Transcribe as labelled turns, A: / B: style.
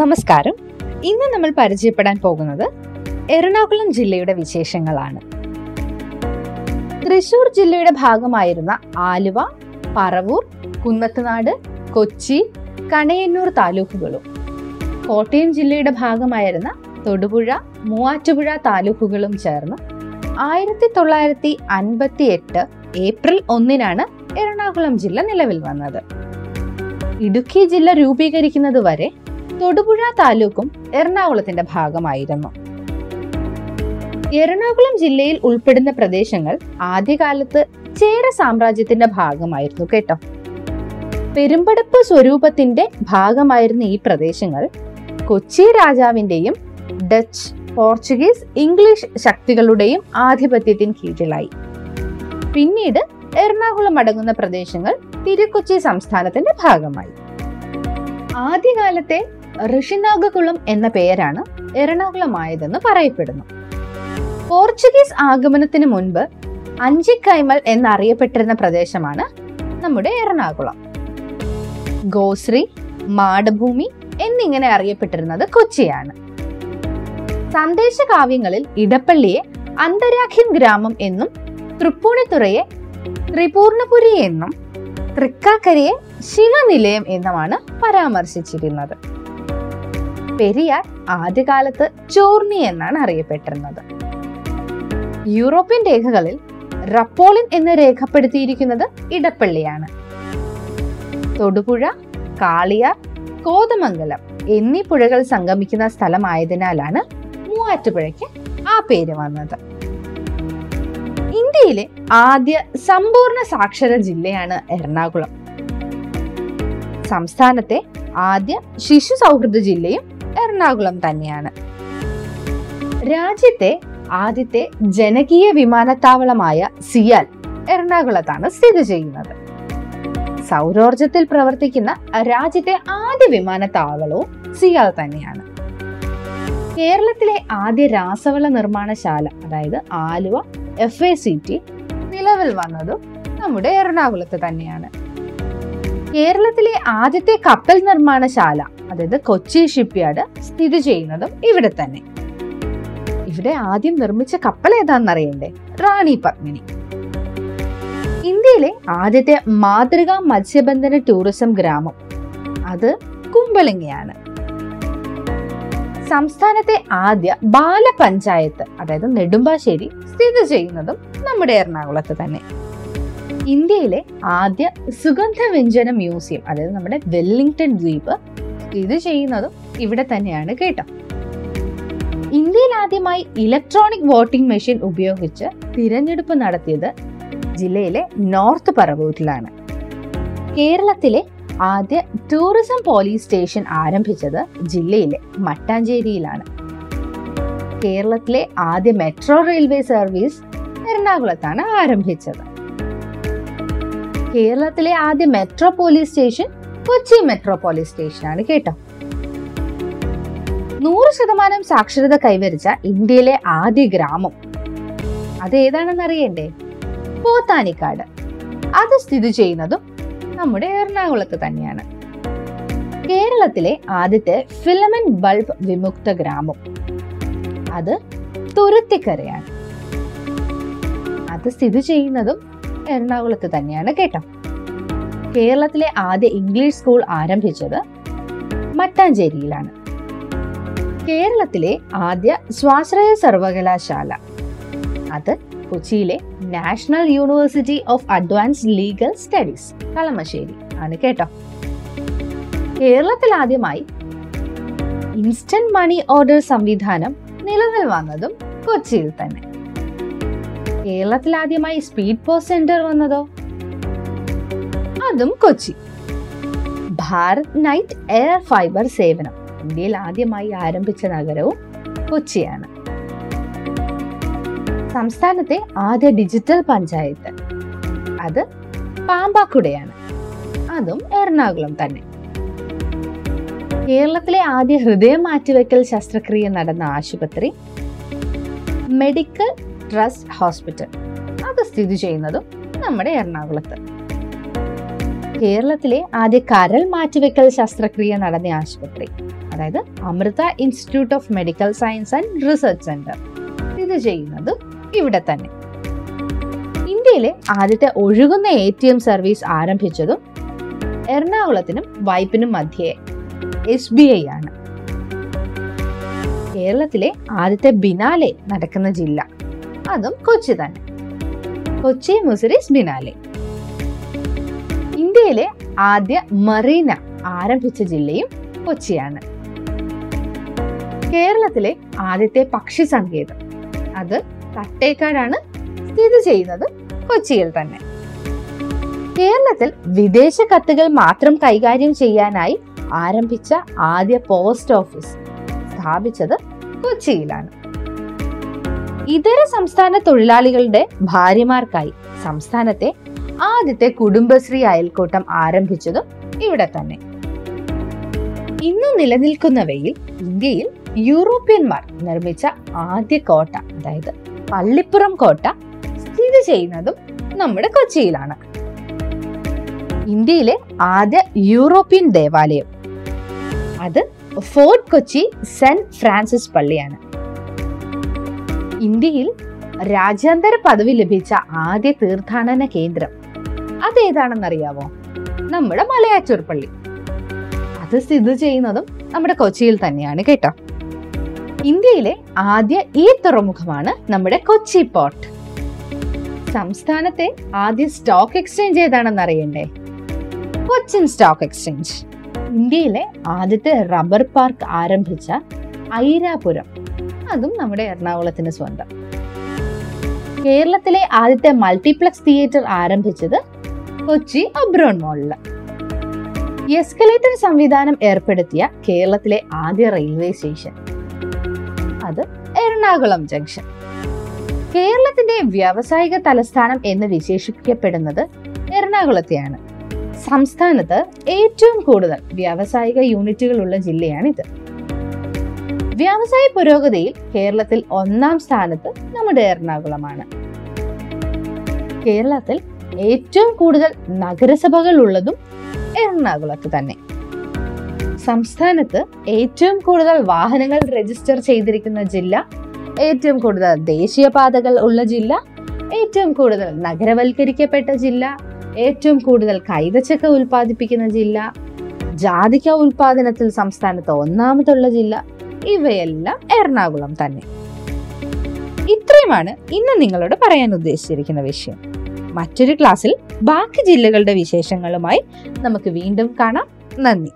A: നമസ്കാരം. ഇന്ന് നമ്മൾ പരിചയപ്പെടാൻ പോകുന്നത് എറണാകുളം ജില്ലയുടെ വിശേഷങ്ങളാണ്. തൃശൂർ ജില്ലയുടെ ഭാഗമായിരുന്ന ആലുവ പറവൂർ കുന്നത്തുനാട് കൊച്ചി കണയന്നൂർ താലൂക്കുകളും. കോട്ടയം ജില്ലയുടെ ഭാഗമായിരുന്ന തൊടുപുഴ മൂവാറ്റുപുഴ താലൂക്കുകളും ചേർന്ന് ആയിരത്തി തൊള്ളായിരത്തി അൻപത്തി എട്ട് ഏപ്രിൽ ഒന്നിനാണ് എറണാകുളം ജില്ല നിലവിൽ വന്നത്. ഇടുക്കി ജില്ല രൂപീകരിക്കുന്നത് വരെ തൊടുപുഴ താലൂക്കും എറണാകുളത്തിന്റെ ഭാഗമായിരുന്നു. എറണാകുളം ജില്ലയിൽ ഉൾപ്പെടുന്ന പ്രദേശങ്ങൾ ആദ്യകാലത്ത് ചേര സാമ്രാജ്യത്തിന്റെ ഭാഗമായിരുന്നു കേട്ടോ. പെരുമ്പടപ്പ് സ്വരൂപത്തിന്റെ ഭാഗമായിരുന്ന ഈ പ്രദേശങ്ങൾ. കൊച്ചി രാജാവിന്റെയും ഡച്ച് പോർച്ചുഗീസ് ഇംഗ്ലീഷ് ശക്തികളുടെയും ആധിപത്യത്തിന് കീഴിലായി. പിന്നീട് എറണാകുളം അടങ്ങുന്ന പ്രദേശങ്ങൾ തിരുക്കൊച്ചി സംസ്ഥാനത്തിന്റെ ഭാഗമായി. ആദ്യകാലത്തെ ഋഷിനാഗകുളം എന്ന പേരാണ് എറണാകുളമായതെന്ന് പറയപ്പെടുന്നു. പോർച്ചുഗീസ് ആഗമനത്തിന് മുൻപ് അഞ്ചിക്കൈമൽ എന്നറിയപ്പെട്ടിരുന്ന പ്രദേശമാണ് നമ്മുടെ എറണാകുളം. ഗോശ്രീ മാടഭൂമി എന്നിങ്ങനെ അറിയപ്പെട്ടിരുന്നത് കൊച്ചിയാണ്. സന്ദേശ കാവ്യങ്ങളിൽ ഇടപ്പള്ളിയെ അന്തരാഖ്യൻ ഗ്രാമം എന്നും തൃപ്പൂണിത്തുറയെ ത്രിപൂർണപുരി എന്നും തൃക്കാക്കരയെ ശിവനിലയം എന്നുമാണ് പരാമർശിച്ചിരുന്നത്. പെരിയാർ ആദ്യകാലത്ത് ചോർണി എന്നാണ് അറിയപ്പെട്ടിരുന്നത്. യൂറോപ്യൻ രേഖകളിൽ റപ്പോളിൻ എന്ന് രേഖപ്പെടുത്തിയിരിക്കുന്നത് ഇടപ്പള്ളിയാണ്. തൊടുപുഴ കാളിയാർ കോതമംഗലം എന്നീ പുഴകൾ സംഗമിക്കുന്ന സ്ഥലമായതിനാലാണ് മൂവാറ്റുപുഴയ്ക്ക് ആ പേര് വന്നത്. ഇന്ത്യയിലെ ആദ്യ സമ്പൂർണ സാക്ഷര ജില്ലയാണ് എറണാകുളം. സംസ്ഥാനത്തെ ആദ്യ ശിശു സൗഹൃദ ജില്ലയും എറണാകുളം തന്നെയാണ്. രാജ്യത്തെ ആദ്യത്തെ ജനകീയ വിമാനത്താവളമായ സിയാൽ എറണാകുളത്താണ് സ്ഥിതി ചെയ്യുന്നത്. സൗരോർജത്തിൽ പ്രവർത്തിക്കുന്ന രാജ്യത്തെ ആദ്യ വിമാനത്താവളവും സിയാൽ തന്നെയാണ്. കേരളത്തിലെ ആദ്യ രാസവള നിർമ്മാണശാല അതായത് Aluva F A C T നിലവിൽ വന്നതും നമ്മുടെ എറണാകുളത്ത് തന്നെയാണ്. കേരളത്തിലെ ആദ്യത്തെ കപ്പൽ നിർമ്മാണശാല അതായത് കൊച്ചി ഷിപ്പ്യാർഡ് സ്ഥിതി ചെയ്യുന്നതും ഇവിടെ തന്നെ. ഇവിടെ ആദ്യം നിർമ്മിച്ച കപ്പൽ ഏതാണെന്നറിയണ്ടേ? റാണി പത്മിനി. ഇന്ത്യയിലെ ആദ്യത്തെ മാതൃകാ മത്സ്യബന്ധന ടൂറിസം ഗ്രാമം അത് കുമ്പളിങ്ങയാണ്. സംസ്ഥാനത്തെ ആദ്യ ബാലപഞ്ചായത്ത് അതായത് നെടുമ്പാശ്ശേരി സ്ഥിതി ചെയ്യുന്നതും നമ്മുടെ എറണാകുളത്ത് തന്നെ. ഇന്ത്യയിലെ ആദ്യ സുഗന്ധവ്യഞ്ജന മ്യൂസിയം അതായത് നമ്മുടെ വെല്ലിംഗ്ടൺ ദ്വീപ് സ്ഥിതി ചെയ്യുന്നതും ഇവിടെ തന്നെയാണ് കേട്ടോ. ഇന്ത്യയിൽ ആദ്യമായി ഇലക്ട്രോണിക് വോട്ടിംഗ് മെഷീൻ ഉപയോഗിച്ച് തിരഞ്ഞെടുപ്പ് നടത്തിയത് ജില്ലയിലെ നോർത്ത് പറവൂരിലാണ്. കേരളത്തിലെ ആദ്യ ടൂറിസം പോലീസ് സ്റ്റേഷൻ ആരംഭിച്ചത് ജില്ലയിലെ മട്ടാഞ്ചേരിയിലാണ്. കേരളത്തിലെ ആദ്യ മെട്രോ റെയിൽവേ സർവീസ് എറണാകുളത്താണ് ആരംഭിച്ചത്. കേരളത്തിലെ ആദ്യ metro police station Kochi metropolis സ്റ്റേഷനാണ് കേട്ടോ. നൂറ് ശതമാനം സാക്ഷരത കൈവരിച്ച ഇന്ത്യയിലെ ആദ്യ ഗ്രാമം. അത് ഏതാണെന്ന് അറിയണ്ടേ? പോത്താനിക്കാട്. അത് സ്ഥിതി ചെയ്യുന്നതും നമ്മുടെ എറണാകുളത്ത് തന്നെയാണ്. കേരളത്തിലെ ആദ്യത്തെ ഫിലമെന്റ് ബൾബ് വിമുക്ത ഗ്രാമം. അത് തുരുത്തിക്കരയാണ്. അത് സ്ഥിതി ചെയ്യുന്നതും എറണാകുളത്ത് തന്നെയാണ് കേട്ടോ. കേരളത്തിലെ ആദ്യ ഇംഗ്ലീഷ് സ്കൂൾ ആരംഭിച്ചത് മട്ടാഞ്ചേരിയിലാണ്. കേരളത്തിലെ ആദ്യ സ്വാശ്രയ സർവകലാശാല. അത് കൊച്ചിയിലെ National University of Advanced Legal Studies Kalamassery ആണ് കേട്ടോ. കേരളത്തിൽ ആദ്യമായി ഇൻസ്റ്റന്റ് മണി ഓർഡർ സംവിധാനം നിലവിൽ വന്നതും കൊച്ചിയിൽ തന്നെ. കേരളത്തിൽ ആദ്യമായി സ്പീഡ് പോസ്റ്റ് സെന്റർ വന്നതോ? അതും Kochi. Bharat Net air fibre സേവനം. ഇന്ത്യയിൽ ആദ്യമായി ആരംഭിച്ച നഗരവും കൊച്ചിയാണ്. സംസ്ഥാനത്തെ ആദ്യ ഡിജിറ്റൽ പഞ്ചായത്ത്. അത് പാമ്പാക്കുടയാണ്. അതും എറണാകുളം തന്നെ. കേരളത്തിലെ ആദ്യ ഹൃദയം മാറ്റിവെക്കൽ ശസ്ത്രക്രിയ നടന്ന ആശുപത്രി മെഡിക്കൽ ട്രസ്റ്റ് ഹോസ്പിറ്റൽ. അത് സ്ഥിതി ചെയ്യുന്നതും നമ്മുടെ എറണാകുളത്ത്. കേരളത്തിലെ ആദ്യ കരൾ മാറ്റിവെക്കൽ ശസ്ത്രക്രിയ നടന്ന ആശുപത്രി അതായത് Amrita institute of medical science and research centre. ഇത് ചെയ്യുന്നത് ഇവിടെ തന്നെ. ഇന്ത്യയിലെ ആദ്യത്തെ ഒഴുകുന്ന എ ടി എം സർവീസ് ആരംഭിച്ചതും എറണാകുളത്തിനും വൈപ്പിനും മധ്യേ എസ് ബി ഐ ആണ്. കേരളത്തിലെ ആദ്യത്തെ ബിനാലെ നടക്കുന്ന ജില്ല അതും കൊച്ചി തന്നെ. കൊച്ചി മുസിരിസ് ബിനാലെ. ഇന്ത്യയിലെ ആദ്യ മറീന ആരംഭിച്ച ജില്ലയും കൊച്ചിയാണ്. കേരളത്തിലെ ആദ്യത്തെ പക്ഷി സങ്കേതം. അത് തട്ടേക്കാടാണ് സ്ഥിതി ചെയ്യുന്നത് കൊച്ചിയിൽ തന്നെ. കേരളത്തിൽ വിദേശ കത്തുകൾ മാത്രം കൈകാര്യം ചെയ്യാനായി ആരംഭിച്ച ആദ്യ പോസ്റ്റ് ഓഫീസ് സ്ഥാപിച്ചത് കൊച്ചിയിലാണ്. ഇതര സംസ്ഥാന തൊഴിലാളികളുടെ ഭാര്യമാർക്കായി സംസ്ഥാനത്തെ ആദ്യത്തെ കുടുംബശ്രീ അയൽക്കൂട്ടം ആരംഭിച്ചതും ഇവിടെ തന്നെ. ഇന്ന് നിലനിൽക്കുന്നവയിൽ ഇന്ത്യയിൽ യൂറോപ്യന്മാർ നിർമ്മിച്ച ആദ്യ കോട്ട അതായത് പള്ളിപ്പുറം കോട്ട സ്ഥിതി ചെയ്യുന്നതും നമ്മുടെ കൊച്ചിയിലാണ്. ഇന്ത്യയിലെ ആദ്യ യൂറോപ്യൻ ദേവാലയം. അത് ഫോർട്ട് കൊച്ചി സെന്റ് ഫ്രാൻസിസ് പള്ളിയാണ്. ഇന്ത്യയിൽ രാജ്യാന്തര പദവി ലഭിച്ച ആദ്യ തീർത്ഥാടന കേന്ദ്രം അതേതാണെന്നറിയാവോ? നമ്മുടെ മലയാറ്റൂർ പള്ളി അത് സ്ഥിതി ചെയ്യുന്നതും നമ്മുടെ കൊച്ചിയിൽ തന്നെയാണ് കേട്ടോ. ഇന്ത്യയിലെ ആദ്യ ഈ തുറമുഖമാണ് നമ്മുടെ കൊച്ചി പോർട്ട്. സംസ്ഥാനത്തെ ആദ്യ സ്റ്റോക്ക് എക്സ്ചേഞ്ച് ഏതാണെന്ന് അറിയണ്ടേ കൊച്ചിൻ സ്റ്റോക്ക് എക്സ്ചേഞ്ച്. ഇന്ത്യയിലെ ആദ്യത്തെ റബ്ബർ പാർക്ക് ആരംഭിച്ച ഐരാപുരം. അതും നമ്മുടെ എറണാകുളത്തിന് സ്വന്തം. കേരളത്തിലെ ആദ്യത്തെ മൾട്ടിപ്ലക്സ് തിയേറ്റർ ആരംഭിച്ചത് കൊച്ചി ഒബ്രോൺ മോളിൽ എസ്കലേറ്റർ സംവിധാനം ഏർപ്പെടുത്തിയ കേരളത്തിലെ ആദ്യ റെയിൽവേ സ്റ്റേഷൻ. അത് എറണാകുളം ജംഗ്ഷൻ. കേരളത്തിന്റെ വ്യാവസായിക തലസ്ഥാനം എന്ന് വിശേഷിപ്പിക്കപ്പെടുന്നത് എറണാകുളത്തെയാണ്. സംസ്ഥാനത്ത് ഏറ്റവും കൂടുതൽ വ്യാവസായിക യൂണിറ്റുകളുള്ള ജില്ലയാണിത്. വ്യാവസായ പുരോഗതിയിൽ കേരളത്തിൽ ഒന്നാം സ്ഥാനത്ത് നമ്മുടെ എറണാകുളമാണ്. കേരളത്തിൽ ഏറ്റവും കൂടുതൽ നഗരസഭകൾ ഉള്ളതും എറണാകുളത്ത് തന്നെ. സംസ്ഥാനത്ത് ഏറ്റവും കൂടുതൽ വാഹനങ്ങൾ രജിസ്റ്റർ ചെയ്തിരിക്കുന്ന ജില്ല ഏറ്റവും കൂടുതൽ ദേശീയപാതകൾ ഉള്ള ജില്ല ഏറ്റവും കൂടുതൽ നഗരവൽക്കരിക്കപ്പെട്ട ജില്ല ഏറ്റവും കൂടുതൽ കൈതച്ചക്ക ഉൽപ്പാദിപ്പിക്കുന്ന ജില്ല ജാതിക്ക ഉൽപാദനത്തിൽ സംസ്ഥാനത്ത് ഒന്നാമതുള്ള ജില്ല ഇവയെല്ലാം എറണാകുളം തന്നെ. ഇത്രയുമാണ് ഇന്ന് നിങ്ങളോട് പറയാൻ ഉദ്ദേശിച്ചിരിക്കുന്ന വിഷയം. മറ്റൊരു ക്ലാസ്സിൽ ബാക്കി ജില്ലകളുടെ വിശേഷങ്ങളുമായി നമുക്ക് വീണ്ടും കാണാം. നന്ദി.